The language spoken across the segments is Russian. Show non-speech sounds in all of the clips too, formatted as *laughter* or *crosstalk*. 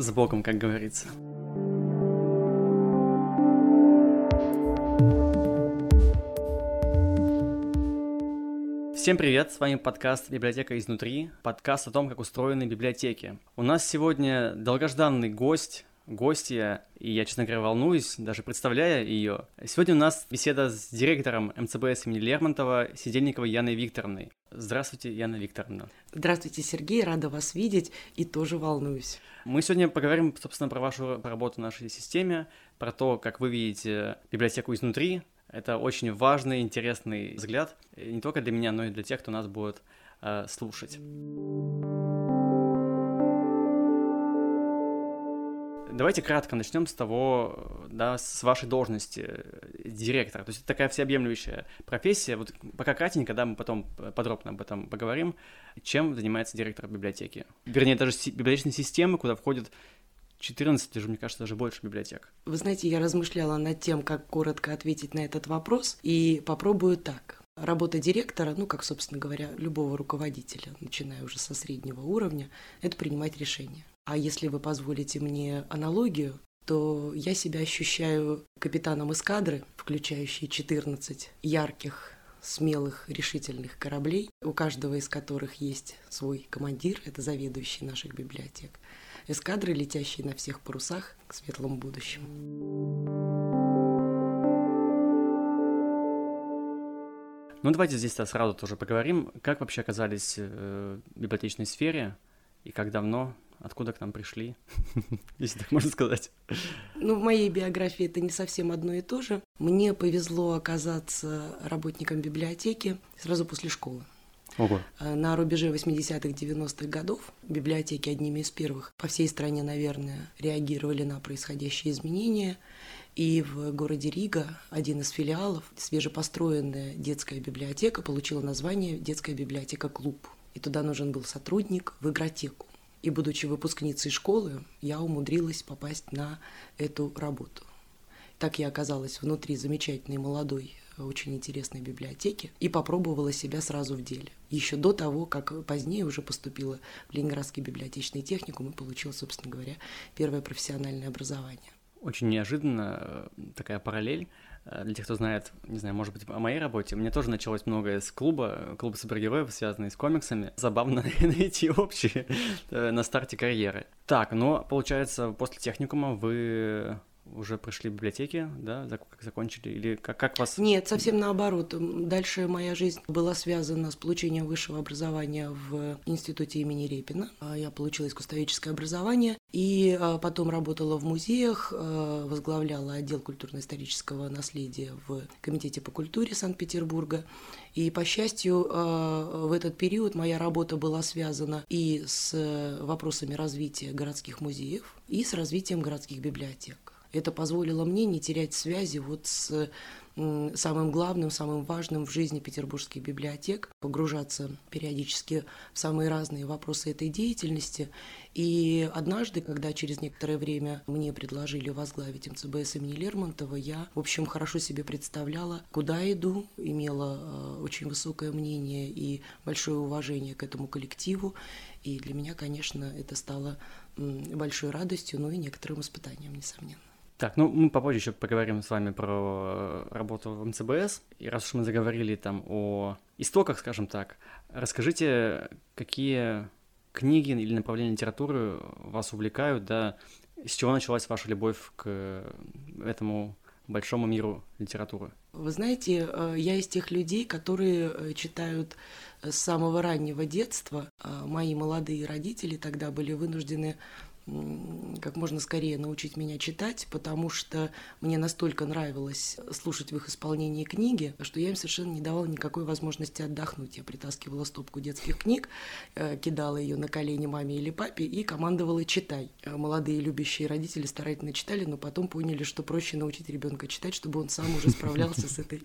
с Богом, как говорится. Всем привет, с вами подкаст «Библиотека изнутри», подкаст о том, как устроены библиотеки. У нас сегодня долгожданный гость, гостья, и я, честно говоря, волнуюсь, даже представляя ее. Сегодня у нас беседа с директором МЦБС имени Лермонтова Сидельниковой Яной Викторовной. Здравствуйте, Яна Викторовна. Здравствуйте, Сергей, рада вас видеть и тоже волнуюсь. Мы сегодня поговорим, собственно, про вашу работу в нашей системе, про то, как вы видите библиотеку изнутри, это очень важный, интересный взгляд, не только для меня, но и для тех, кто нас будет э, слушать. Давайте кратко начнем с того, да, с вашей должности директора. То есть это такая всеобъемлющая профессия. Вот пока кратенько, да, мы потом подробно об этом поговорим. Чем занимается директор библиотеки? Вернее, даже библиотечной системы, куда входит 14, даже, мне кажется, даже больше библиотек. Вы знаете, я размышляла над тем, как коротко ответить на этот вопрос, и попробую так. Работа директора, ну, как, собственно говоря, любого руководителя, начиная уже со среднего уровня, это принимать решения. А если вы позволите мне аналогию, то я себя ощущаю капитаном эскадры, включающей 14 ярких смелых, решительных кораблей, у каждого из которых есть свой командир, это заведующий наших библиотек эскадры, летящие на всех парусах к светлому будущему. Ну, давайте здесь сразу тоже поговорим, как вообще оказались э, в библиотечной сфере и как давно, откуда к нам пришли, *laughs* если так можно сказать. Ну, в моей биографии это не совсем одно и то же. Мне повезло оказаться работником библиотеки сразу после школы. Ого. Э, на рубеже 80-х, 90-х годов библиотеки одними из первых по всей стране, наверное, реагировали на происходящие изменения. И в городе Рига один из филиалов, свежепостроенная детская библиотека, получила название «Детская библиотека-клуб». И туда нужен был сотрудник в игротеку. И, будучи выпускницей школы, я умудрилась попасть на эту работу. Так я оказалась внутри замечательной молодой очень интересной библиотеки и попробовала себя сразу в деле. Еще до того, как позднее уже поступила в Ленинградский библиотечный техникум и получила, собственно говоря, первое профессиональное образование. Очень неожиданно э, такая параллель. Э, для тех, кто знает, не знаю, может быть, о моей работе, мне тоже началось многое с клуба, клуба супергероев, связанные с комиксами. Забавно *laughs* найти общие э, на старте карьеры. Так, но получается, после техникума вы уже пришли в библиотеки, да, как закончили, или как, как вас... Нет, совсем наоборот. Дальше моя жизнь была связана с получением высшего образования в институте имени Репина. А, я получила искусствоведческое образование и а, потом работала в музеях, а, возглавляла отдел культурно-исторического наследия в Комитете по культуре Санкт-Петербурга. И, по счастью, в этот период моя работа была связана и с вопросами развития городских музеев, и с развитием городских библиотек. Это позволило мне не терять связи вот с самым главным, самым важным в жизни петербургских библиотек, погружаться периодически в самые разные вопросы этой деятельности. И однажды, когда через некоторое время мне предложили возглавить МЦБС имени Лермонтова, я, в общем, хорошо себе представляла, куда иду, имела э, очень высокое мнение и большое уважение к этому коллективу. И для меня, конечно, это стало большой радостью, но и некоторым испытанием, несомненно. Так, ну мы попозже еще поговорим с вами про работу в МЦБС. И раз уж мы заговорили там о истоках, скажем так, расскажите, какие книги или направления литературы вас увлекают, да, с чего началась ваша любовь к этому большому миру литературы? Вы знаете, э, я из тех людей, которые э, читают с самого раннего детства. Мои молодые родители тогда были вынуждены как можно скорее научить меня читать, потому что мне настолько нравилось слушать в их исполнении книги, что я им совершенно не давала никакой возможности отдохнуть. Я притаскивала стопку детских книг, э, кидала ее на колени маме или папе и командовала «читай». Э, молодые любящие родители старательно читали, но потом поняли, что проще научить ребенка читать, чтобы он сам уже справлялся с этой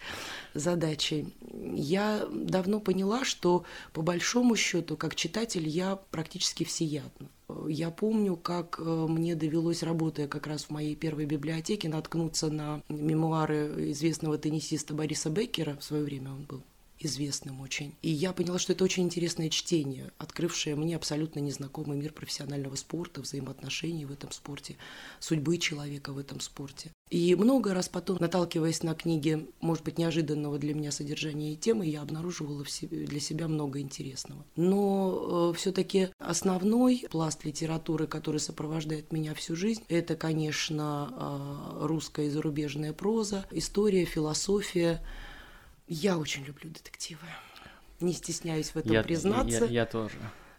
задачей. Я давно поняла, что по большому счету, как читатель, я практически всеядна. Я помню, как э, мне довелось, работая как раз в моей первой библиотеке, наткнуться на мемуары известного теннисиста Бориса Беккера, в свое время он был известным очень. И я поняла, что это очень интересное чтение, открывшее мне абсолютно незнакомый мир профессионального спорта, взаимоотношений в этом спорте, судьбы человека в этом спорте. И много раз потом, наталкиваясь на книги, может быть, неожиданного для меня содержания и темы, я обнаруживала для себя много интересного. Но э, все-таки основной пласт литературы, который сопровождает меня всю жизнь, это, конечно, э, русская и зарубежная проза, история, философия. Я очень люблю детективы. Не стесняюсь в этом я, признаться. Я, я, тоже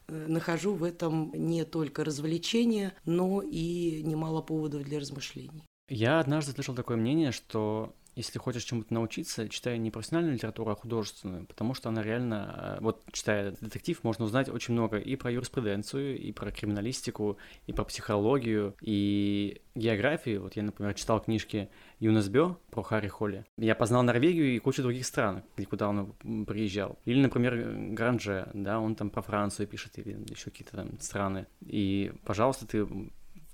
э, нахожу в этом не только развлечение, но и немало поводов для размышлений. Я однажды слышал такое мнение, что если хочешь чему-то научиться, читай не профессиональную литературу, а художественную, потому что она реально, э, вот читая детектив, можно узнать очень много и про юриспруденцию, и про криминалистику, и про психологию, и географию. Вот я, например, читал книжки Юнас Бё про Харри Холли. Я познал Норвегию и кучу других стран, куда он приезжал. Или, например, Гранже, да, он там про Францию пишет, или еще какие-то там страны. И, пожалуйста, ты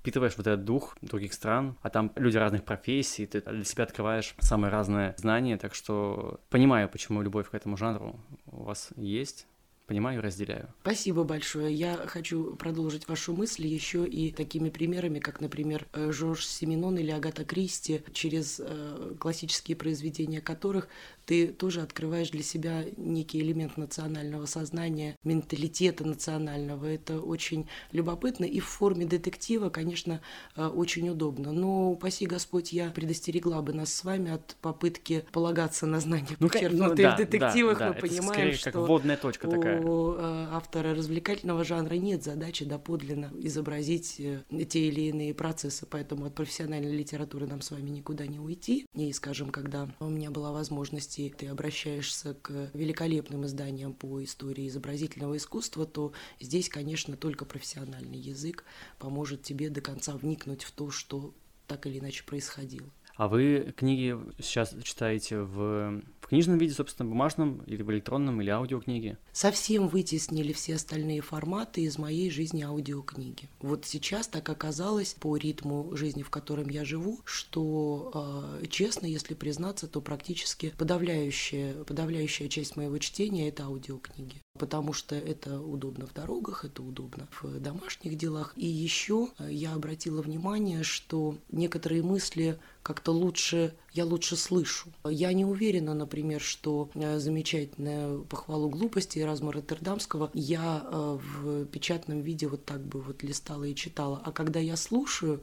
впитываешь вот этот дух других стран, а там люди разных профессий, ты для себя открываешь самые разные знания, так что понимаю, почему любовь к этому жанру у вас есть понимаю и разделяю. Спасибо большое. Я хочу продолжить вашу мысль еще и такими примерами, как, например, э, Жорж Семенон или Агата Кристи, через э, классические произведения которых ты тоже открываешь для себя некий элемент национального сознания, менталитета национального. Это очень любопытно и в форме детектива, конечно, э, очень удобно. Но, упаси Господь, я предостерегла бы нас с вами от попытки полагаться на знания, ну, подчеркнутые ну, да, в детективах. Да, Мы да, понимаем, это что как вводная точка такая. У э, автора развлекательного жанра нет задачи доподлинно изобразить э, те или иные процессы, поэтому от профессиональной литературы нам с вами никуда не уйти. И, скажем, когда у меня была возможность области ты обращаешься к великолепным изданиям по истории изобразительного искусства, то здесь, конечно, только профессиональный язык поможет тебе до конца вникнуть в то, что так или иначе происходило. А вы книги сейчас читаете в книжном виде, собственно, бумажном, или в электронном, или аудиокниге? Совсем вытеснили все остальные форматы из моей жизни аудиокниги. Вот сейчас так оказалось по ритму жизни, в котором я живу, что, э, честно, если признаться, то практически подавляющая, подавляющая часть моего чтения – это аудиокниги потому что это удобно в дорогах, это удобно в домашних делах. И еще э, я обратила внимание, что некоторые мысли как-то лучше, я лучше слышу. Я не уверена, например, что э, замечательную похвалу глупости Эразма Роттердамского я э, в печатном виде вот так бы вот листала и читала. А когда я слушаю,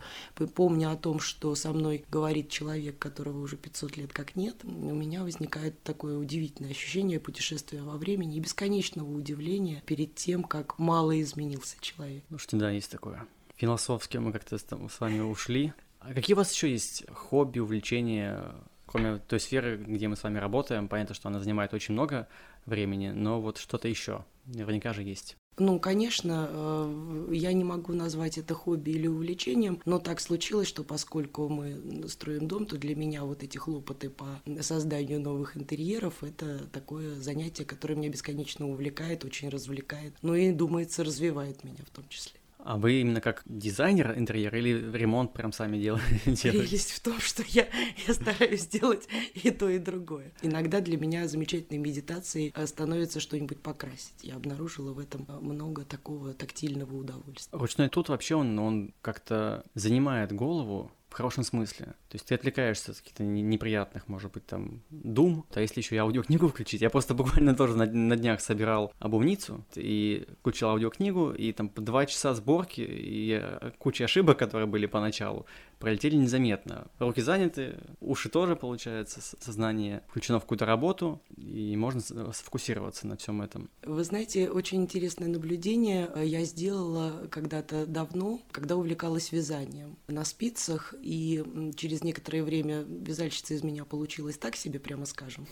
помня о том, что со мной говорит человек, которого уже 500 лет как нет, у меня возникает такое удивительное ощущение путешествия во времени и бесконечного удивления перед тем, как мало изменился человек. Ну что, да, есть такое. Философски мы как-то с вами ушли. А какие у вас еще есть хобби, увлечения, кроме той сферы, где мы с вами работаем? Понятно, что она занимает очень много времени, но вот что-то еще наверняка же есть. Ну, конечно, э, я не могу назвать это хобби или увлечением, но так случилось, что поскольку мы строим дом, то для меня вот эти хлопоты по созданию новых интерьеров – это такое занятие, которое меня бесконечно увлекает, очень развлекает, ну и, думается, развивает меня в том числе. А вы именно как дизайнер интерьера или ремонт прям сами *laughs* делаете? Есть в том, что я, я стараюсь делать и то, и другое. Иногда для меня замечательной медитацией э, становится что-нибудь покрасить. Я обнаружила в этом э, много такого тактильного удовольствия. Ручной тут вообще он, он как-то занимает голову, в хорошем смысле. То есть ты отвлекаешься от каких-то неприятных, может быть, там, дум. А если еще и аудиокнигу *laughs* включить, я просто буквально тоже на, на днях собирал обувницу и включил аудиокнигу, и там два часа сборки и куча ошибок, которые были поначалу, пролетели незаметно. Руки заняты, уши тоже, получается, сознание включено в какую-то работу, и можно сфокусироваться на всем этом. Вы знаете, очень интересное наблюдение я сделала когда-то давно, когда увлекалась вязанием на спицах, и через некоторое время вязальщица из меня получилась так себе, прямо скажем.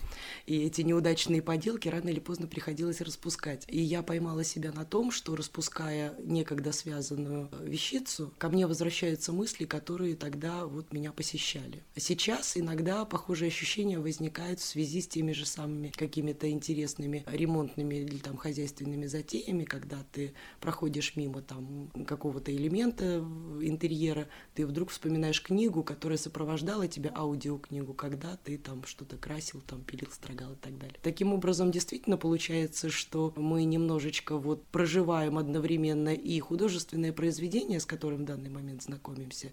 И эти неудачные поделки рано или поздно приходилось распускать. И я поймала себя на том, что распуская некогда связанную вещицу, ко мне возвращаются мысли, которые тогда вот меня посещали. А сейчас иногда похожие ощущения возникают в связи с теми же самыми какими-то интересными ремонтными или там хозяйственными затеями, когда ты проходишь мимо там какого-то элемента интерьера, ты вдруг вспоминаешь книгу, которая сопровождала тебя, аудиокнигу, когда ты там что-то красил, там пилил, строгал и так далее. Таким образом, действительно получается, что мы немножечко вот проживаем одновременно и художественное произведение, с которым в данный момент знакомимся,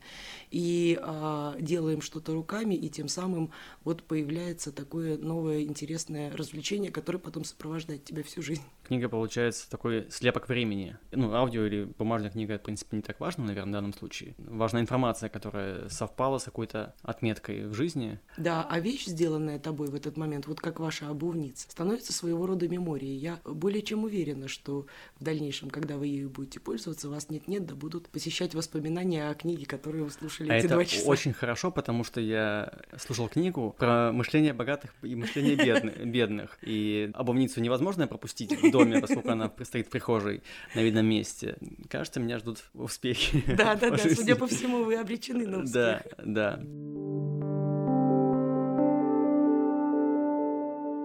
и а, делаем что-то руками, и тем самым вот появляется такое новое интересное развлечение, которое потом сопровождает тебя всю жизнь. Книга получается такой слепок времени. Ну, аудио или бумажная книга, в принципе, не так важно, наверное, в данном случае. Важна информация, которая совпала с какой-то отметкой в жизни. Да, а вещь, сделанная тобой в этот момент, вот как ваша обувница, становится своего рода меморией. Я более чем уверена, что в дальнейшем, когда вы ею будете пользоваться, вас нет-нет, да будут посещать воспоминания о книге, которые вы слушали а эти это два часа. очень хорошо, потому что я слушал книгу про мышление богатых и мышление бедных. И обувницу невозможно пропустить доме, поскольку она стоит в прихожей на видном месте. Кажется, меня ждут успехи. Да, *laughs* да, да. Судя по всему, вы обречены на успех. Да, да.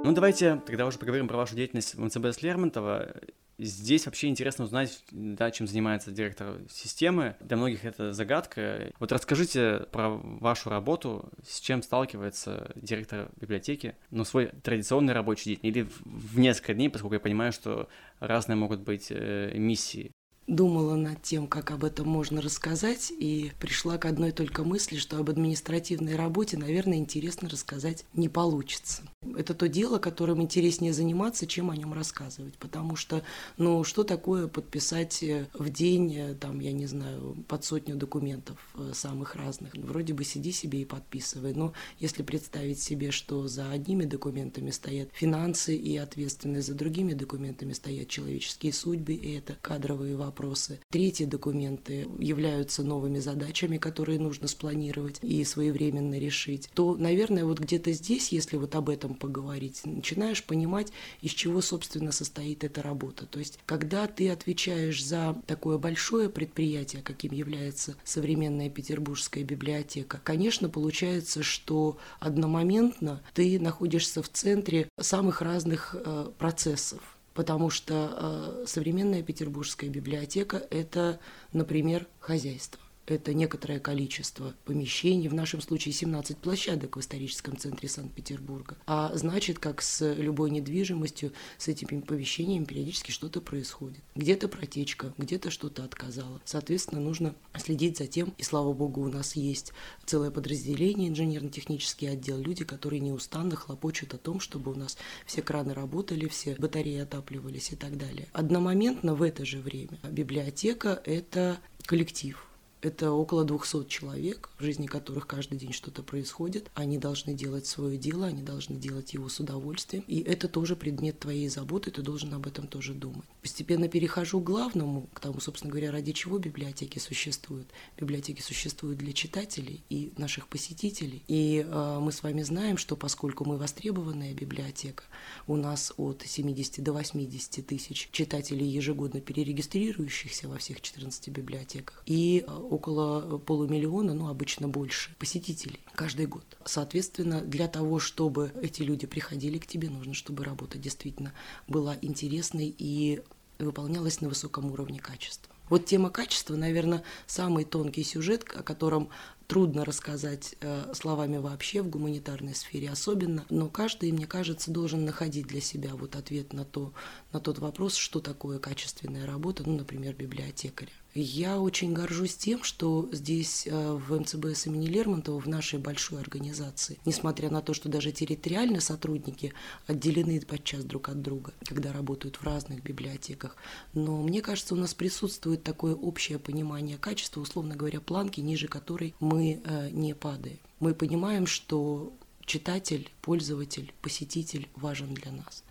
Ну, давайте тогда уже поговорим про вашу деятельность в МЦБ с Лермонтова. Здесь вообще интересно узнать, да, чем занимается директор системы. Для многих это загадка. Вот расскажите про вашу работу, с чем сталкивается директор библиотеки, ну, свой традиционный рабочий день, или в несколько дней, поскольку я понимаю, что разные могут быть э, миссии думала над тем, как об этом можно рассказать, и пришла к одной только мысли, что об административной работе, наверное, интересно рассказать не получится. Это то дело, которым интереснее заниматься, чем о нем рассказывать, потому что, ну, что такое подписать э, в день, э, там, я не знаю, под сотню документов э, самых разных. Вроде бы сиди себе и подписывай, но если представить себе, что за одними документами стоят финансы и ответственность, за другими документами стоят человеческие судьбы, и это кадровые вопросы. Третьи документы являются новыми задачами, которые нужно спланировать и своевременно решить. То, наверное, вот где-то здесь, если вот об этом поговорить, начинаешь понимать, из чего, собственно, состоит эта работа. То есть, когда ты отвечаешь за такое большое предприятие, каким является современная петербургская библиотека, конечно, получается, что одномоментно ты находишься в центре самых разных э, процессов потому что э, современная петербургская библиотека – это, например, хозяйство это некоторое количество помещений, в нашем случае 17 площадок в историческом центре Санкт-Петербурга. А значит, как с любой недвижимостью, с этими помещениями периодически что-то происходит. Где-то протечка, где-то что-то отказало. Соответственно, нужно следить за тем, и слава богу, у нас есть целое подразделение, инженерно-технический отдел, люди, которые неустанно хлопочут о том, чтобы у нас все краны работали, все батареи отапливались и так далее. Одномоментно в это же время библиотека – это коллектив, это около 200 человек, в жизни которых каждый день что-то происходит. Они должны делать свое дело, они должны делать его с удовольствием. И это тоже предмет твоей заботы, ты должен об этом тоже думать. Постепенно перехожу к главному, к тому, собственно говоря, ради чего библиотеки существуют. Библиотеки существуют для читателей и наших посетителей. И э, мы с вами знаем, что поскольку мы востребованная библиотека, у нас от 70 до 80 тысяч читателей ежегодно перерегистрирующихся во всех 14 библиотеках. И э, около полумиллиона, ну, обычно больше, посетителей каждый год. Соответственно, для того, чтобы эти люди приходили к тебе, нужно, чтобы работа действительно была интересной и выполнялась на высоком уровне качества. Вот тема качества, наверное, самый тонкий сюжет, о котором трудно рассказать э, словами вообще в гуманитарной сфере особенно, но каждый, мне кажется, должен находить для себя вот ответ на, то, на тот вопрос, что такое качественная работа, ну, например, библиотекаря. Я очень горжусь тем, что здесь э, в МЦБС имени Лермонтова, в нашей большой организации, несмотря на то, что даже территориально сотрудники отделены подчас друг от друга, когда работают в разных библиотеках, но мне кажется, у нас присутствует такое общее понимание качества, условно говоря, планки, ниже которой мы э, не падаем. Мы понимаем, что читатель, пользователь, посетитель важен для нас.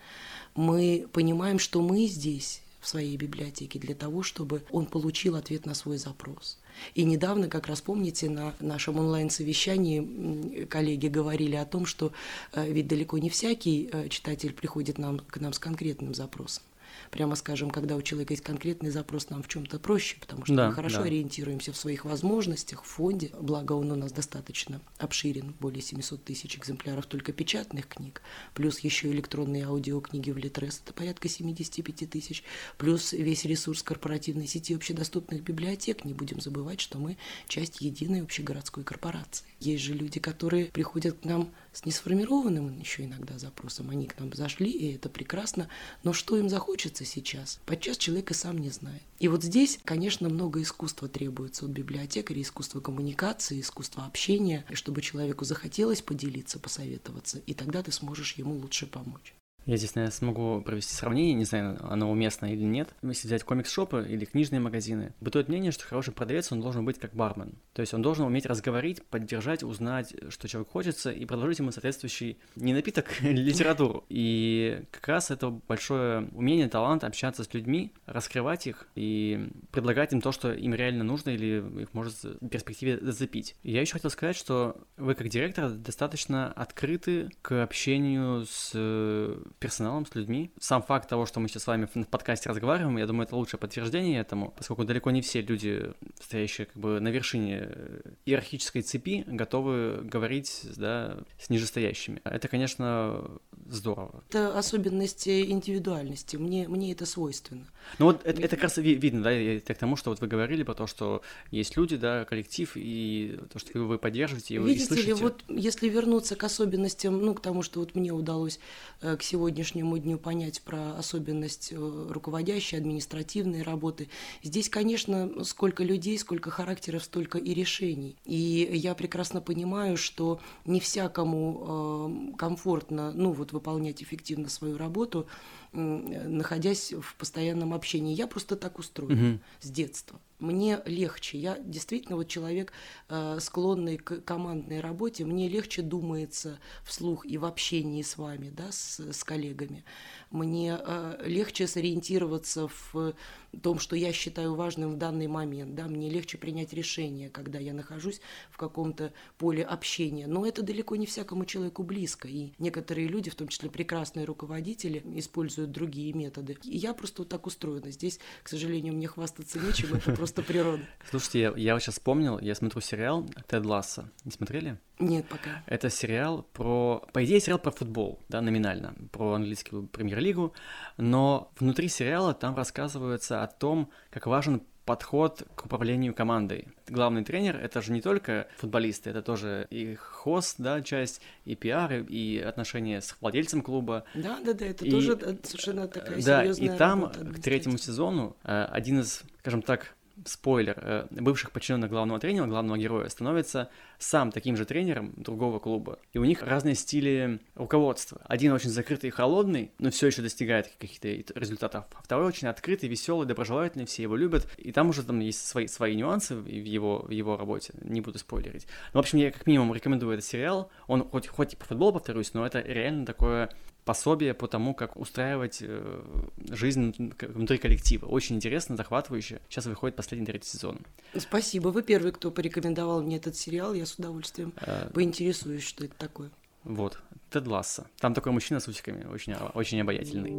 Мы понимаем, что мы здесь в своей библиотеке для того, чтобы он получил ответ на свой запрос. И недавно, как раз помните, на нашем онлайн-совещании коллеги говорили о том, что э, ведь далеко не всякий э, читатель приходит нам, к нам с конкретным запросом. Прямо скажем, когда у человека есть конкретный запрос, нам в чем-то проще, потому что Да, мы хорошо да. ориентируемся в своих возможностях, в фонде. Благо он у нас достаточно обширен, более 700 тысяч экземпляров только печатных книг, плюс еще электронные аудиокниги в Литрес, это порядка 75 тысяч, плюс весь ресурс корпоративной сети общедоступных библиотек. Не будем забывать, что мы часть единой общегородской корпорации. Есть же люди, которые приходят к нам с несформированным еще иногда запросом. Они к нам зашли, и это прекрасно. Но что им захочется сейчас? Подчас человек и сам не знает. И вот здесь, конечно, много искусства требуется от библиотекаря, искусства коммуникации, искусства общения, чтобы человеку захотелось поделиться, посоветоваться, и тогда ты сможешь ему лучше помочь. Я здесь, наверное, смогу провести сравнение, не знаю, оно уместно или нет. Если взять комикс-шопы или книжные магазины, бытует мнение, что хороший продавец, он должен быть как бармен. То есть он должен уметь разговорить, поддержать, узнать, что человек хочется, и предложить ему соответствующий не напиток, а *laughs* литературу. И как раз это большое умение, талант общаться с людьми, раскрывать их и предлагать им то, что им реально нужно или их может в перспективе зацепить. Я еще хотел сказать, что вы как директор достаточно открыты к общению с э, персоналом, с людьми. Сам факт того, что мы сейчас с вами в подкасте разговариваем, я думаю, это лучшее подтверждение этому, поскольку далеко не все люди, стоящие как бы на вершине э, иерархической цепи, готовы говорить да, с нижестоящими. Это, конечно, здорово. Это особенности индивидуальности. Мне, мне это свойственно. Ну вот это, это как раз ви- видно, да, это к тому, что вот вы говорили про то, что есть люди, да, коллектив, и то, что вы поддерживаете, и вы и Видите ли, слышите. вот если вернуться к особенностям, ну, к тому, что вот мне удалось э, к сегодняшнему дню понять про особенность э, руководящей, административной работы, здесь, конечно, сколько людей, сколько характеров, столько и решений. И я прекрасно понимаю, что не всякому э, комфортно, ну, вот выполнять эффективно свою работу, находясь в постоянном общении. Я просто так устроена Мгм. с детства. Мне легче. Я действительно вот человек, э, склонный к командной работе. Мне легче думается вслух и в общении с вами, да, с, с коллегами. Мне э, легче сориентироваться в том, что я считаю важным в данный момент. Да, мне легче принять решение, когда я нахожусь в каком-то поле общения. Но это далеко не всякому человеку близко. И некоторые люди, в том числе прекрасные руководители, используют другие методы. И я просто вот так устроена. Здесь, к сожалению, мне хвастаться нечем, это просто природа. Слушайте, я, я вот сейчас вспомнил, я смотрю сериал Тед Ласса. Не смотрели? Нет, пока. Это сериал про... По идее, сериал про футбол, да, номинально, про английскую премьер-лигу, но внутри сериала там рассказывается о том, как важен подход к управлению командой. Главный тренер — это же не только футболисты, это тоже и хост, да, часть, и пиар, и отношения с владельцем клуба. Да, да, да, это И- тоже э, совершенно такая Да, серьезная и там работа к третьему сезону э, один из, скажем так, спойлер, э, бывших подчиненных главного тренера, главного героя, становится сам таким же тренером другого клуба. И у них разные стили руководства. Один очень закрытый и холодный, но все еще достигает каких-то результатов. А второй очень открытый, веселый, доброжелательный, все его любят. И там уже там есть свои, свои нюансы в его, в его работе. Не буду спойлерить. Ну, в общем, я как минимум рекомендую этот сериал. Он хоть, хоть и по футболу, повторюсь, но это реально такое пособие по тому, как устраивать э, жизнь внутри коллектива. Очень интересно, захватывающе. Сейчас выходит последний третий сезон. Спасибо, вы первый, кто порекомендовал мне этот сериал, я с удовольствием Э, поинтересуюсь, что это такое. вот. Тед Ласса. Там такой мужчина с усиками, очень, о- очень обаятельный.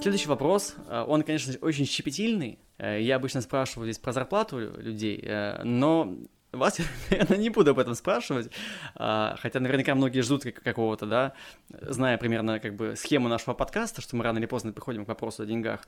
Следующий вопрос, э, он, конечно, очень щепетильный. Э, Я обычно спрашиваю здесь про зарплату людей, но вас *laughs* я, наверное, не буду об этом спрашивать, а, хотя наверняка многие ждут как- какого-то, да, зная примерно как бы схему нашего подкаста, что мы рано или поздно приходим к вопросу о деньгах.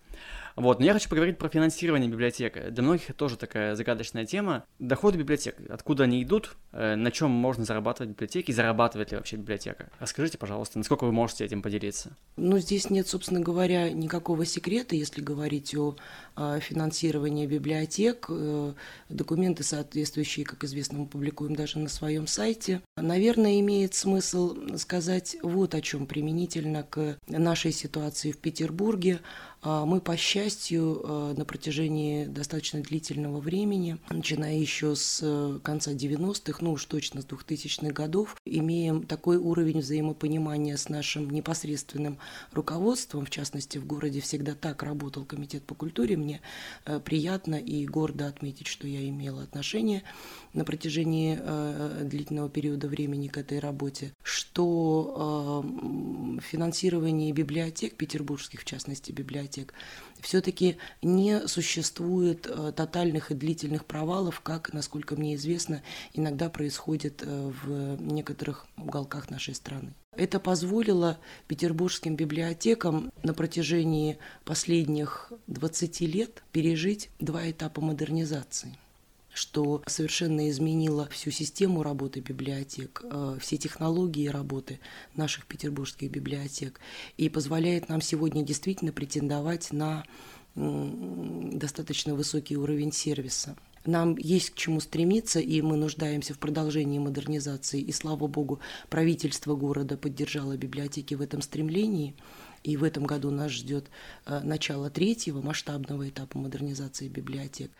Вот, но я хочу поговорить про финансирование библиотек. Для многих это тоже такая загадочная тема. Доходы библиотек, откуда они идут, э, на чем можно зарабатывать библиотеки, зарабатывает ли вообще библиотека? Расскажите, пожалуйста, насколько вы можете этим поделиться? Ну, здесь нет, собственно говоря, никакого секрета, если говорить о а, финансировании библиотек. Э, Документы соответствующие, как известно, мы публикуем даже на своем сайте. Наверное, имеет смысл сказать вот о чем применительно к нашей ситуации в Петербурге. А, мы, по счастью, а, на протяжении достаточно длительного времени, начиная еще с э, конца 90-х, ну уж точно с 2000-х годов, имеем такой уровень взаимопонимания с нашим непосредственным руководством, в частности, в городе всегда так работал Комитет по культуре. Мне э, приятно и гордо отметить, что я имела отношение на протяжении э, длительного периода времени к этой работе, что финансирование библиотек, петербургских в частности библиотек, все-таки не существует э, тотальных и длительных провалов, как, насколько мне известно, иногда происходит э, в некоторых уголках нашей страны. Это позволило петербургским библиотекам на протяжении последних 20 лет пережить два этапа модернизации – что совершенно изменило всю систему работы библиотек, э, все технологии работы наших петербургских библиотек и позволяет нам сегодня действительно претендовать на достаточно высокий уровень сервиса. Нам есть к чему стремиться, и мы нуждаемся в продолжении модернизации. И слава богу, правительство города поддержало библиотеки в этом стремлении. И в этом году нас ждет э, начало третьего масштабного этапа модернизации библиотек.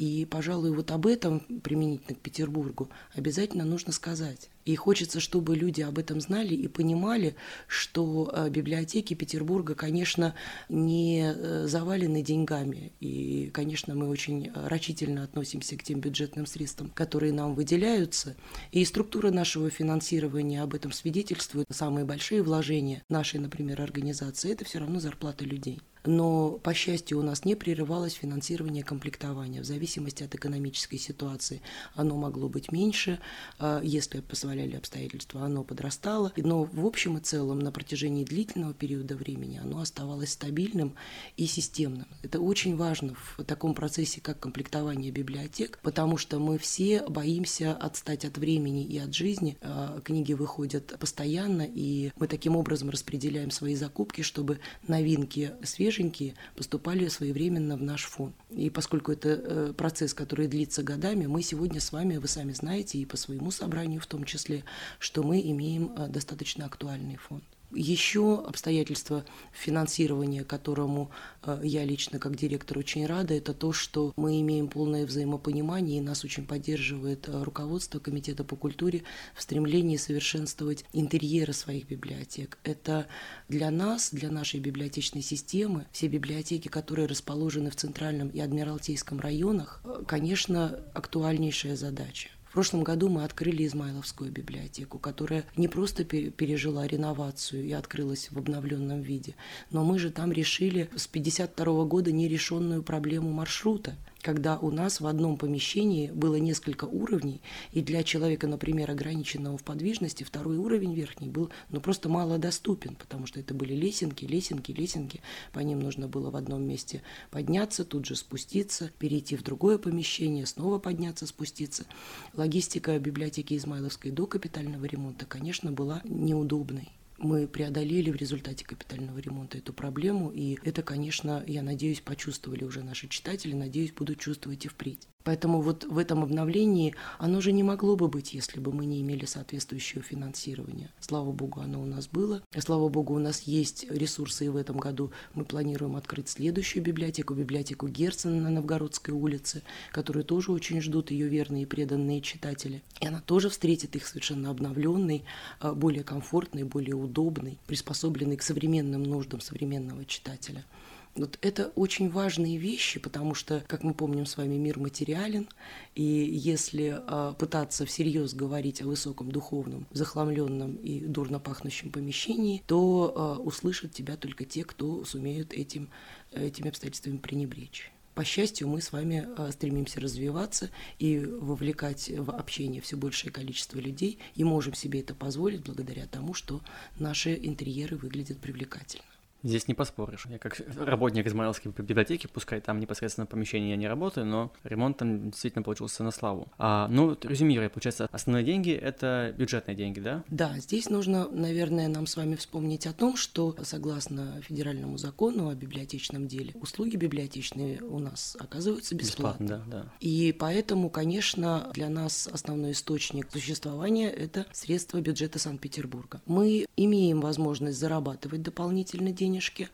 И, пожалуй, вот об этом применительно к Петербургу обязательно нужно сказать. И хочется, чтобы люди об этом знали и понимали, что э, библиотеки Петербурга, конечно, не э, завалены деньгами. И, конечно, мы очень рачительно относимся к тем бюджетным средствам, которые нам выделяются. И структура нашего финансирования об этом свидетельствует. Самые большие вложения нашей, например, организации – это все равно зарплаты людей но, по счастью, у нас не прерывалось финансирование комплектования. В зависимости от экономической ситуации оно могло быть меньше, а, если позволяли обстоятельства, оно подрастало. Но в общем и целом на протяжении длительного периода времени оно оставалось стабильным и системным. Это очень важно в таком процессе, как комплектование библиотек, потому что мы все боимся отстать от времени и от жизни. А, книги выходят постоянно, и мы таким образом распределяем свои закупки, чтобы новинки свежие свеженькие поступали своевременно в наш фонд. И поскольку это э, процесс, который длится годами, мы сегодня с вами, вы сами знаете, и по своему собранию в том числе, что мы имеем э, достаточно актуальный фонд. Еще обстоятельство финансирования, которому э, я лично как директор очень рада, это то, что мы имеем полное взаимопонимание, и нас очень поддерживает э, руководство Комитета по культуре в стремлении совершенствовать интерьеры своих библиотек. Это для нас, для нашей библиотечной системы, все библиотеки, которые расположены в Центральном и Адмиралтейском районах, э, конечно, актуальнейшая задача. В прошлом году мы открыли Измайловскую библиотеку, которая не просто пережила реновацию и открылась в обновленном виде, но мы же там решили с 52 года нерешенную проблему маршрута когда у нас в одном помещении было несколько уровней, и для человека, например, ограниченного в подвижности, второй уровень верхний был ну, просто мало доступен, потому что это были лесенки, лесенки, лесенки. По ним нужно было в одном месте подняться, тут же спуститься, перейти в другое помещение, снова подняться, спуститься. Логистика библиотеки Измайловской до капитального ремонта, конечно, была неудобной мы преодолели в результате капитального ремонта эту проблему, и это, конечно, я надеюсь, почувствовали уже наши читатели, надеюсь, будут чувствовать и впредь. Поэтому вот в этом обновлении оно же не могло бы быть, если бы мы не имели соответствующего финансирования. Слава богу, оно у нас было. И, слава богу, у нас есть ресурсы, и в этом году мы планируем открыть следующую библиотеку, библиотеку Герцена на Новгородской улице, которую тоже очень ждут ее верные и преданные читатели. И она тоже встретит их совершенно обновленной, а, более комфортной, более удобной, приспособленной к современным нуждам современного читателя. Вот это очень важные вещи, потому что, как мы помним с вами, мир материален, и если э, пытаться всерьез говорить о высоком духовном, захламленном и дурно пахнущем помещении, то э, услышат тебя только те, кто сумеют этим, этими обстоятельствами пренебречь. По счастью, мы с вами стремимся развиваться и вовлекать в общение все большее количество людей и можем себе это позволить благодаря тому, что наши интерьеры выглядят привлекательно. Здесь не поспоришь. Я как работник Измаилской библиотеки, пускай там непосредственно в помещении я не работаю, но ремонт там действительно получился на славу. А, ну, резюмируя, получается, основные деньги — это бюджетные деньги, да? Да, здесь нужно, наверное, нам с вами вспомнить о том, что согласно федеральному закону о библиотечном деле, услуги библиотечные у нас оказываются бесплатно. Бесплатно, да, да. И поэтому, конечно, для нас основной источник существования — это средства бюджета Санкт-Петербурга. Мы имеем возможность зарабатывать дополнительно деньги денежки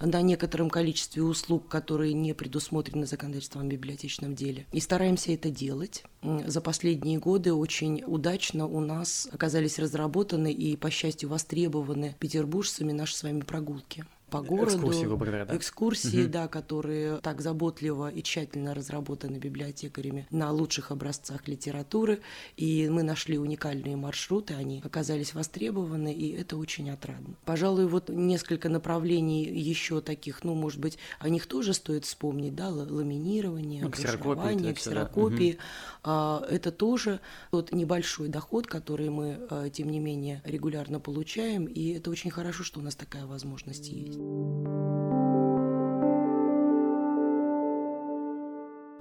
на некотором количестве услуг, которые не предусмотрены законодательством о библиотечном деле. И стараемся это делать. За последние годы очень удачно у нас оказались разработаны и, по счастью, востребованы петербуржцами наши с вами прогулки по городу. Экскурсии, грубо говоря, да? Экскурсии, угу. да, которые так заботливо и тщательно разработаны библиотекарями на лучших образцах литературы. И мы нашли уникальные маршруты, они оказались востребованы, и это очень отрадно. Пожалуй, вот несколько направлений еще таких, ну, может быть, о них тоже стоит вспомнить, да, ламинирование, ну, ксерокопии, ксерокопии. Да. А, это тоже тот небольшой доход, который мы, а, тем не менее, регулярно получаем, и это очень хорошо, что у нас такая возможность есть.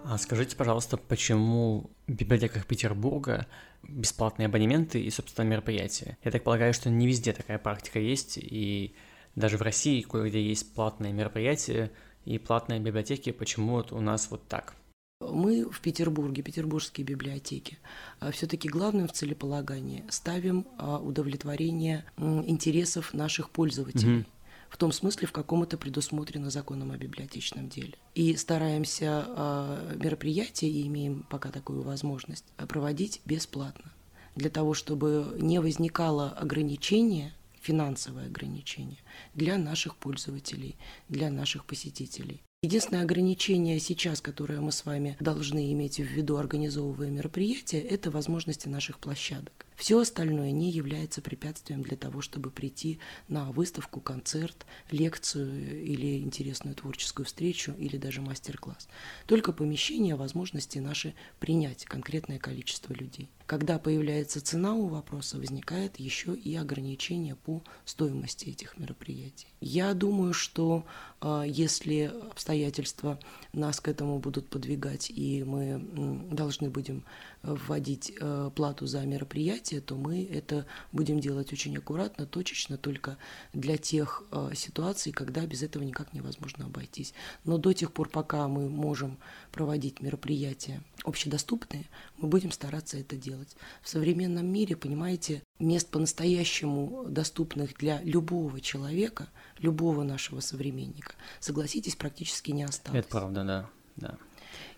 А скажите, пожалуйста, почему в библиотеках Петербурга бесплатные абонементы и, собственно, мероприятия? Я так полагаю, что не везде такая практика есть, и даже в России, где есть платные мероприятия и платные библиотеки, почему вот у нас вот так? Мы в Петербурге, петербургские библиотеки, а, все-таки главным в целеполагании ставим а, удовлетворение интересов наших пользователей. Mm-hmm в том смысле, в каком это предусмотрено законом о библиотечном деле. И стараемся э, мероприятия, и имеем пока такую возможность, проводить бесплатно, для того, чтобы не возникало ограничения, финансовое ограничение для наших пользователей, для наших посетителей. Единственное ограничение сейчас, которое мы с вами должны иметь в виду, организовывая мероприятия, это возможности наших площадок. Все остальное не является препятствием для того, чтобы прийти на выставку, концерт, лекцию или интересную творческую встречу или даже мастер-класс. Только помещение, возможности наши принять конкретное количество людей. Когда появляется цена у вопроса, возникает еще и ограничение по стоимости этих мероприятий. Я думаю, что э, если обстоятельства нас к этому будут подвигать, и мы должны будем вводить э, плату за мероприятие, то мы это будем делать очень аккуратно, точечно, только для тех э, ситуаций, когда без этого никак невозможно обойтись. Но до тех пор, пока мы можем проводить мероприятия общедоступные, мы будем стараться это делать. В современном мире, понимаете, мест по-настоящему доступных для любого человека, любого нашего современника, согласитесь, практически не осталось. Это правда, да. да.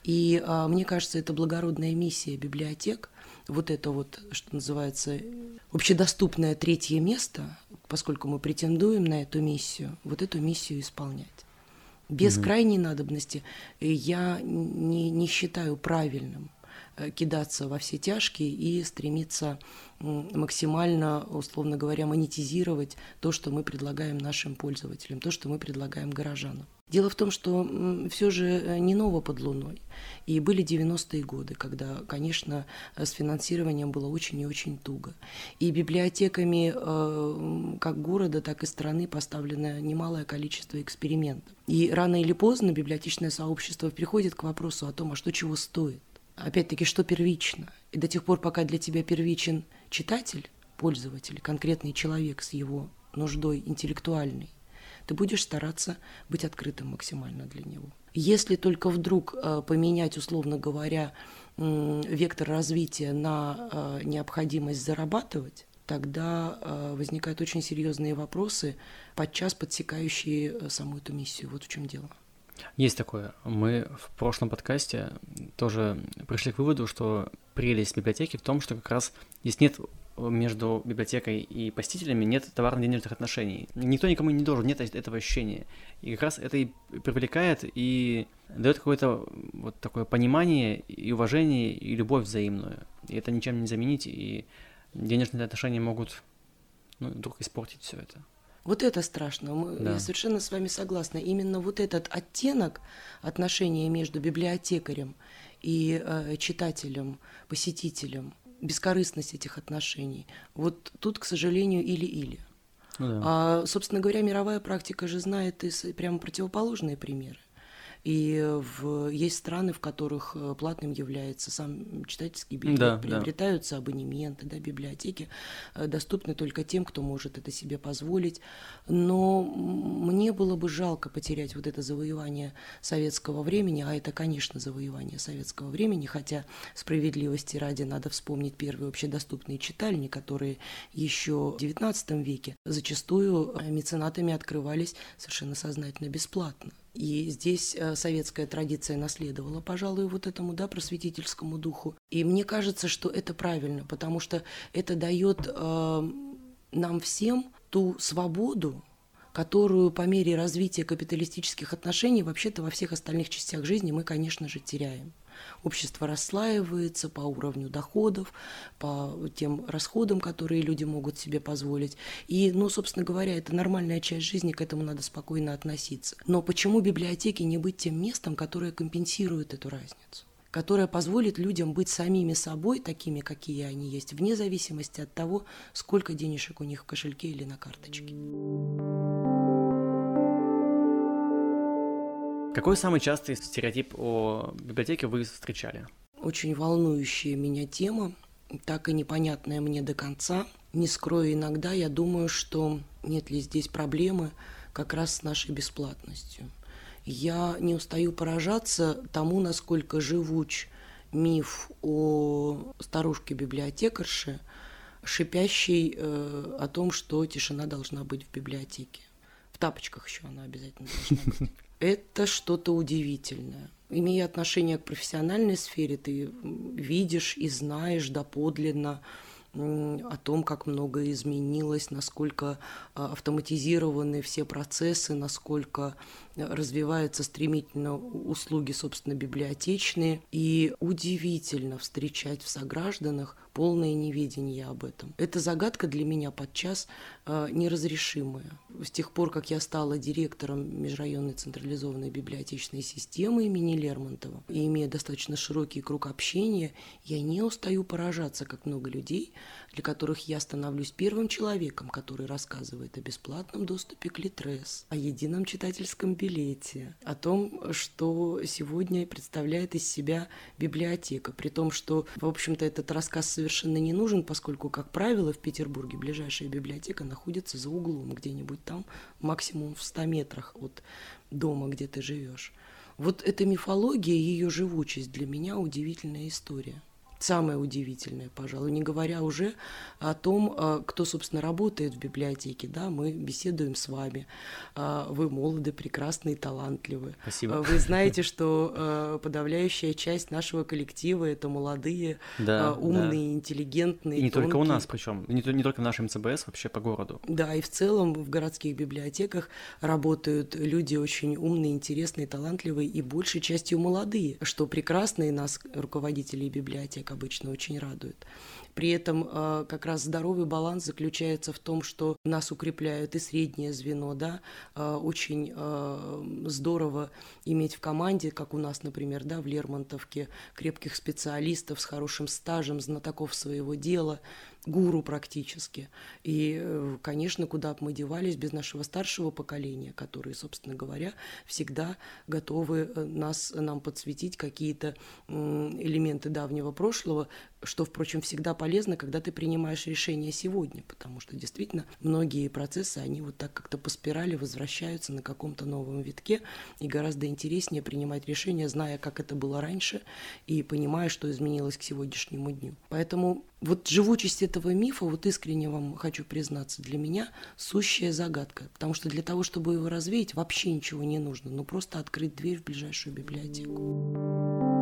И а, мне кажется, это благородная миссия библиотек, вот это вот, что называется, общедоступное третье место, поскольку мы претендуем на эту миссию, вот эту миссию исполнять. Без угу. крайней надобности я не, не считаю правильным кидаться во все тяжкие и стремиться максимально, условно говоря, монетизировать то, что мы предлагаем нашим пользователям, то, что мы предлагаем горожанам. Дело в том, что все же э, не ново под луной. И были 90-е годы, когда, конечно, э, с финансированием было очень и очень туго. И библиотеками э, как города, так и страны поставлено немалое количество экспериментов. И рано или поздно библиотечное сообщество приходит к вопросу о том, а что чего стоит. Опять-таки, что первично. И до тех пор, пока для тебя первичен читатель, пользователь, конкретный человек с его нуждой интеллектуальной, ты будешь стараться быть открытым максимально для него. Если только вдруг э, поменять, условно говоря, вектор развития на э, необходимость зарабатывать, тогда э, возникают очень серьезные вопросы, подчас подсекающие саму эту миссию. Вот в чем дело. Есть такое. Мы в прошлом подкасте тоже пришли к выводу, что прелесть библиотеки в том, что как раз здесь нет между библиотекой и посетителями нет товарно-денежных отношений. Никто никому не должен, нет этого ощущения. И как раз это и привлекает и дает какое-то вот такое понимание и уважение и любовь взаимную. И это ничем не заменить, и денежные отношения могут ну, вдруг испортить все это. Вот это страшно. Мы, да. Я совершенно с вами согласна. Именно вот этот оттенок отношения между библиотекарем и э, читателем, посетителем, бескорыстность этих отношений. Вот тут, к сожалению, или-или. Ну, да. А, собственно говоря, мировая практика же знает и прямо противоположные примеры. И в... есть страны, в которых э, платным является сам читательский билет, да, приобретаются да. абонементы, да, библиотеки э, доступны только тем, кто может это себе позволить. Но мне было бы жалко потерять вот это завоевание советского времени, а это, конечно, завоевание советского времени, хотя справедливости ради надо вспомнить первые общедоступные читальни, которые еще в XIX веке зачастую э, меценатами открывались совершенно сознательно бесплатно. И здесь э, советская традиция наследовала, пожалуй, вот этому да, просветительскому духу. И мне кажется, что это правильно, потому что это дает э, нам всем ту свободу, которую по мере развития капиталистических отношений вообще-то во всех остальных частях жизни мы, конечно же, теряем общество расслаивается по уровню доходов, по тем расходам, которые люди могут себе позволить. И, ну, собственно говоря, это нормальная часть жизни, к этому надо спокойно относиться. Но почему библиотеке не быть тем местом, которое компенсирует эту разницу? которая позволит людям быть самими собой, такими, какие они есть, вне зависимости от того, сколько денежек у них в кошельке или на карточке. Какой самый частый стереотип о библиотеке вы встречали? Очень волнующая меня тема, так и непонятная мне до конца. Не скрою, иногда я думаю, что нет ли здесь проблемы как раз с нашей бесплатностью. Я не устаю поражаться тому, насколько живуч миф о старушке-библиотекарше, шипящий э, о том, что тишина должна быть в библиотеке. В тапочках еще она обязательно должна быть это что-то удивительное. Имея отношение к профессиональной сфере, ты видишь и знаешь доподлинно о том, как многое изменилось, насколько а, автоматизированы все процессы, насколько развиваются стремительно услуги, собственно, библиотечные. И удивительно встречать в согражданах полное неведение об этом. Эта загадка для меня подчас э, неразрешимая. С тех пор, как я стала директором межрайонной централизованной библиотечной системы имени Лермонтова, и имея достаточно широкий круг общения, я не устаю поражаться, как много людей, для которых я становлюсь первым человеком, который рассказывает о бесплатном доступе к Литрес, о едином читательском билете, о том, что сегодня представляет из себя библиотека, при том, что, в общем-то, этот рассказ совершенно не нужен, поскольку, как правило, в Петербурге ближайшая библиотека находится за углом, где-нибудь там, максимум в 100 метрах от дома, где ты живешь. Вот эта мифология, ее живучесть для меня удивительная история самое удивительное, пожалуй, не говоря уже о том, а, кто, собственно, работает в библиотеке. Да, мы беседуем с вами. А, вы молоды, прекрасны и талантливы. Спасибо. Вы знаете, что подавляющая часть нашего коллектива это молодые, да, умные, да. интеллигентные. И не тонкие. только у нас, причем не, не только в нашем ЦБС, вообще по городу. Да, и в целом в городских библиотеках работают люди очень умные, интересные, талантливые и большей частью молодые, что прекрасно и нас, руководителей библиотек, обычно очень радует. При этом э, как раз здоровый баланс заключается в том, что нас укрепляют и среднее звено, да, э, очень э, здорово иметь в команде, как у нас, например, да, в Лермонтовке, крепких специалистов с хорошим стажем, знатоков своего дела, гуру практически. И, э, конечно, куда бы мы девались без нашего старшего поколения, которые, собственно говоря, всегда готовы э, нас, нам подсветить какие-то элементы давнего прошлого, что, впрочем, всегда полезно, когда ты принимаешь решение сегодня, потому что действительно многие процессы, они вот так как-то по спирали возвращаются на каком-то новом витке, и гораздо интереснее принимать решения, зная, как это было раньше, и понимая, что изменилось к сегодняшнему дню. Поэтому вот живучесть этого мифа, вот искренне вам хочу признаться, для меня сущая загадка, потому что для того, чтобы его развеять, вообще ничего не нужно, ну просто открыть дверь в ближайшую библиотеку.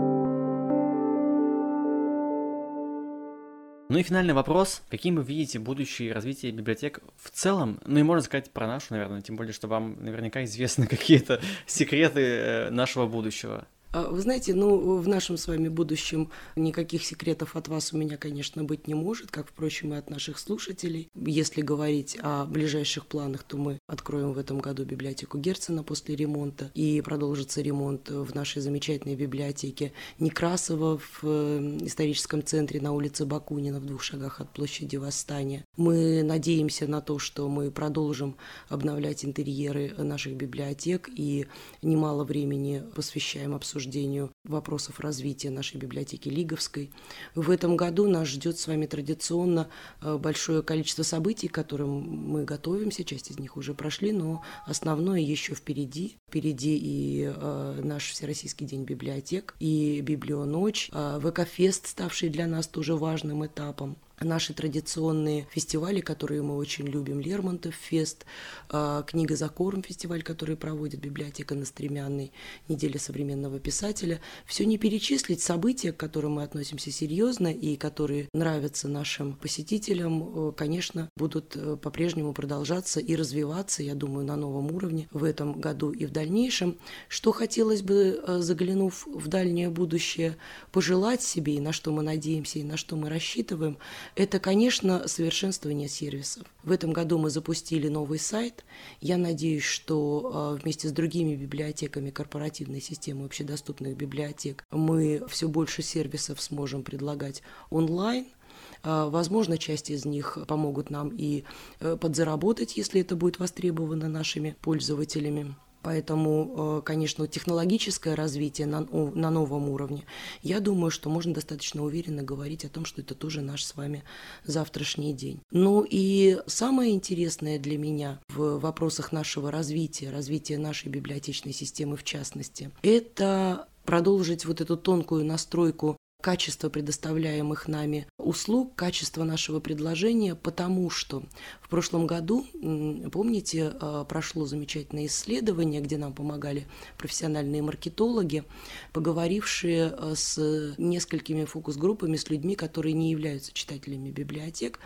Ну и финальный вопрос. Каким вы видите будущее развитие библиотек в целом? Ну и можно сказать про нашу, наверное, тем более, что вам наверняка известны *laughs* какие-то секреты э, нашего будущего. А, вы знаете, ну, в нашем с вами будущем никаких секретов от вас у меня, конечно, быть не может, как, впрочем, и от наших слушателей. Если говорить о ближайших планах, то мы откроем в этом году библиотеку Герцена после ремонта, и продолжится ремонт в нашей замечательной библиотеке Некрасова в э, историческом центре на улице Бакунина в двух шагах от площади Восстания. Мы надеемся на то, что мы продолжим обновлять интерьеры наших библиотек и немало времени посвящаем обсуждению вопросов развития нашей библиотеки Лиговской. В этом году нас ждет с вами традиционно э, большое количество событий, к которым мы готовимся, часть из них уже прошли, но основное еще впереди. Впереди и э, наш Всероссийский день библиотек, и Библионочь, э, ВК-фест, ставший для нас тоже важным этапом наши традиционные фестивали, которые мы очень любим, Лермонтов фест, а, книга за корм фестиваль, который проводит библиотека на Стремянной, неделя современного писателя. Все не перечислить события, к которым мы относимся серьезно и которые нравятся нашим посетителям, конечно, будут э, по-прежнему продолжаться и развиваться, я думаю, на новом уровне в этом году и в дальнейшем. Что хотелось бы, э, заглянув в дальнее будущее, пожелать себе и на что мы надеемся, и на что мы рассчитываем – это, конечно, совершенствование сервисов. В этом году мы запустили новый сайт. Я надеюсь, что а, вместе с другими библиотеками корпоративной системы общедоступных библиотек мы все больше сервисов сможем предлагать онлайн, а, Возможно, часть из них помогут нам и э, подзаработать, если это будет востребовано нашими пользователями. Поэтому, э, конечно, технологическое развитие на, на новом уровне, я думаю, что можно достаточно уверенно говорить о том, что это тоже наш с вами завтрашний день. Ну и самое интересное для меня в вопросах нашего развития, развития нашей библиотечной системы в частности, это продолжить вот эту тонкую настройку качество предоставляемых нами услуг, качество нашего предложения, потому что в прошлом году, помните, а, прошло замечательное исследование, где нам помогали профессиональные маркетологи, поговорившие а, с несколькими фокус-группами, с людьми, которые не являются читателями библиотек,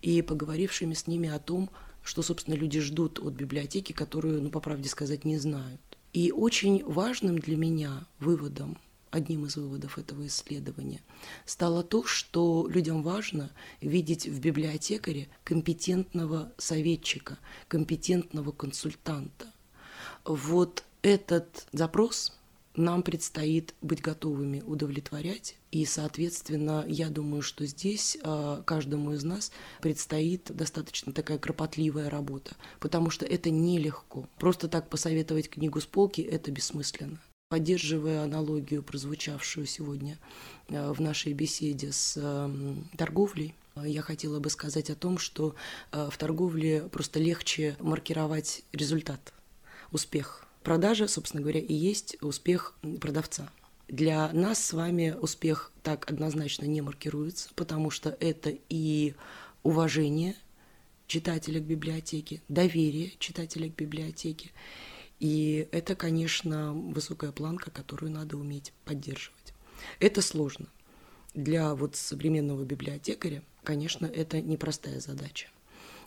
и поговорившими с ними о том, что, собственно, люди ждут от библиотеки, которую, ну, по правде сказать, не знают. И очень важным для меня выводом одним из выводов этого исследования, стало то, что людям важно видеть в библиотекаре компетентного советчика, компетентного консультанта. Вот этот запрос нам предстоит быть готовыми удовлетворять. И, соответственно, я думаю, что здесь а, каждому из нас предстоит достаточно такая кропотливая работа, потому что это нелегко. Просто так посоветовать книгу с полки – это бессмысленно. Поддерживая аналогию, прозвучавшую сегодня э, в нашей беседе с эм, торговлей, я хотела бы сказать о том, что э, в торговле просто легче маркировать результат, успех. Продажа, собственно говоря, и есть успех продавца. Для нас с вами успех так однозначно не маркируется, потому что это и уважение читателя к библиотеке, доверие читателя к библиотеке, и это, конечно, высокая планка, которую надо уметь поддерживать. Это сложно. Для вот современного библиотекаря, конечно, это непростая задача.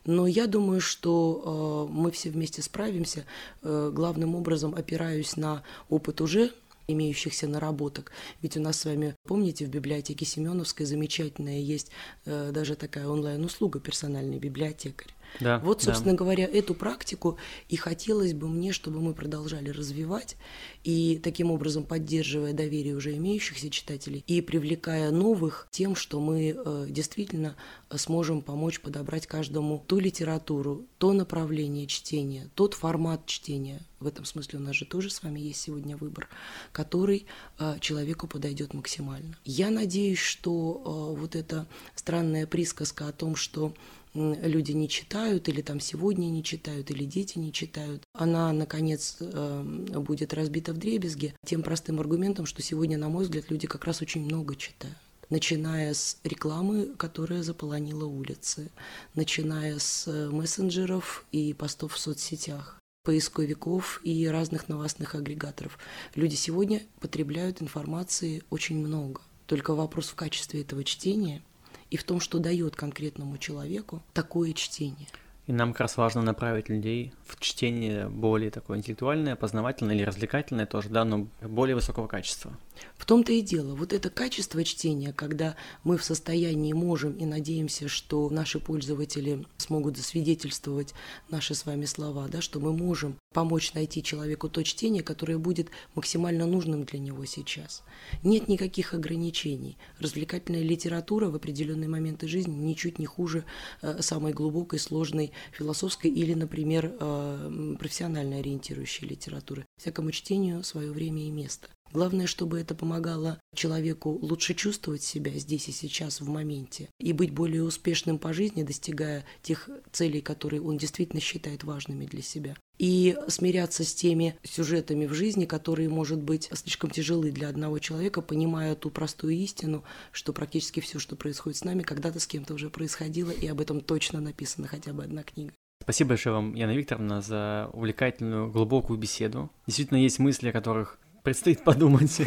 Но я думаю, что э, мы все вместе справимся. Э, главным образом опираюсь на опыт уже имеющихся наработок. Ведь у нас с вами, помните, в библиотеке Семеновской замечательная есть э, даже такая онлайн-услуга «Персональный библиотекарь». Да, вот, собственно да. говоря, эту практику и хотелось бы мне, чтобы мы продолжали развивать и таким образом поддерживая доверие уже имеющихся читателей и привлекая новых тем, что мы э, действительно сможем помочь подобрать каждому ту литературу, то направление чтения, тот формат чтения. В этом смысле у нас же тоже с вами есть сегодня выбор, который э, человеку подойдет максимально. Я надеюсь, что э, вот эта странная присказка о том, что люди не читают, или там сегодня не читают, или дети не читают, она, наконец, эм, будет разбита в дребезги тем простым аргументом, что сегодня, на мой взгляд, люди как раз очень много читают начиная с рекламы, которая заполонила улицы, начиная с э, мессенджеров и постов в соцсетях поисковиков и разных новостных агрегаторов. Люди сегодня потребляют информации очень много. Только вопрос в качестве этого чтения и в том, что дает конкретному человеку такое чтение. И нам как раз важно направить людей в чтение более такое интеллектуальное, познавательное или развлекательное тоже, да, но более высокого качества. В том-то и дело. Вот это качество чтения, когда мы в состоянии можем и надеемся, что наши пользователи смогут засвидетельствовать наши с вами слова, да, что мы можем помочь найти человеку то чтение, которое будет максимально нужным для него сейчас. Нет никаких ограничений. Развлекательная литература в определенные моменты жизни ничуть не хуже э, самой глубокой, сложной философской или, например, э, профессионально ориентирующей литературы. Всякому чтению свое время и место. Главное, чтобы это помогало человеку лучше чувствовать себя здесь и сейчас в моменте и быть более успешным по жизни, достигая тех целей, которые он действительно считает важными для себя. И смиряться с теми сюжетами в жизни, которые, может быть, слишком тяжелы для одного человека, понимая ту простую истину, что практически все, что происходит с нами, когда-то с кем-то уже происходило, и об этом точно написана хотя бы одна книга. Спасибо большое вам, Яна Викторовна, за увлекательную, глубокую беседу. Действительно, есть мысли, о которых предстоит подумать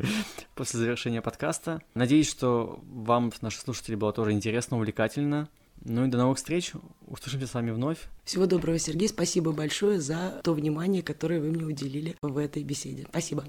*laughs* после завершения подкаста. Надеюсь, что вам, наши слушатели, было тоже интересно, увлекательно. Ну и до новых встреч. Услышимся с вами вновь. Всего доброго, Сергей. Спасибо большое за то внимание, которое вы мне уделили в этой беседе. Спасибо.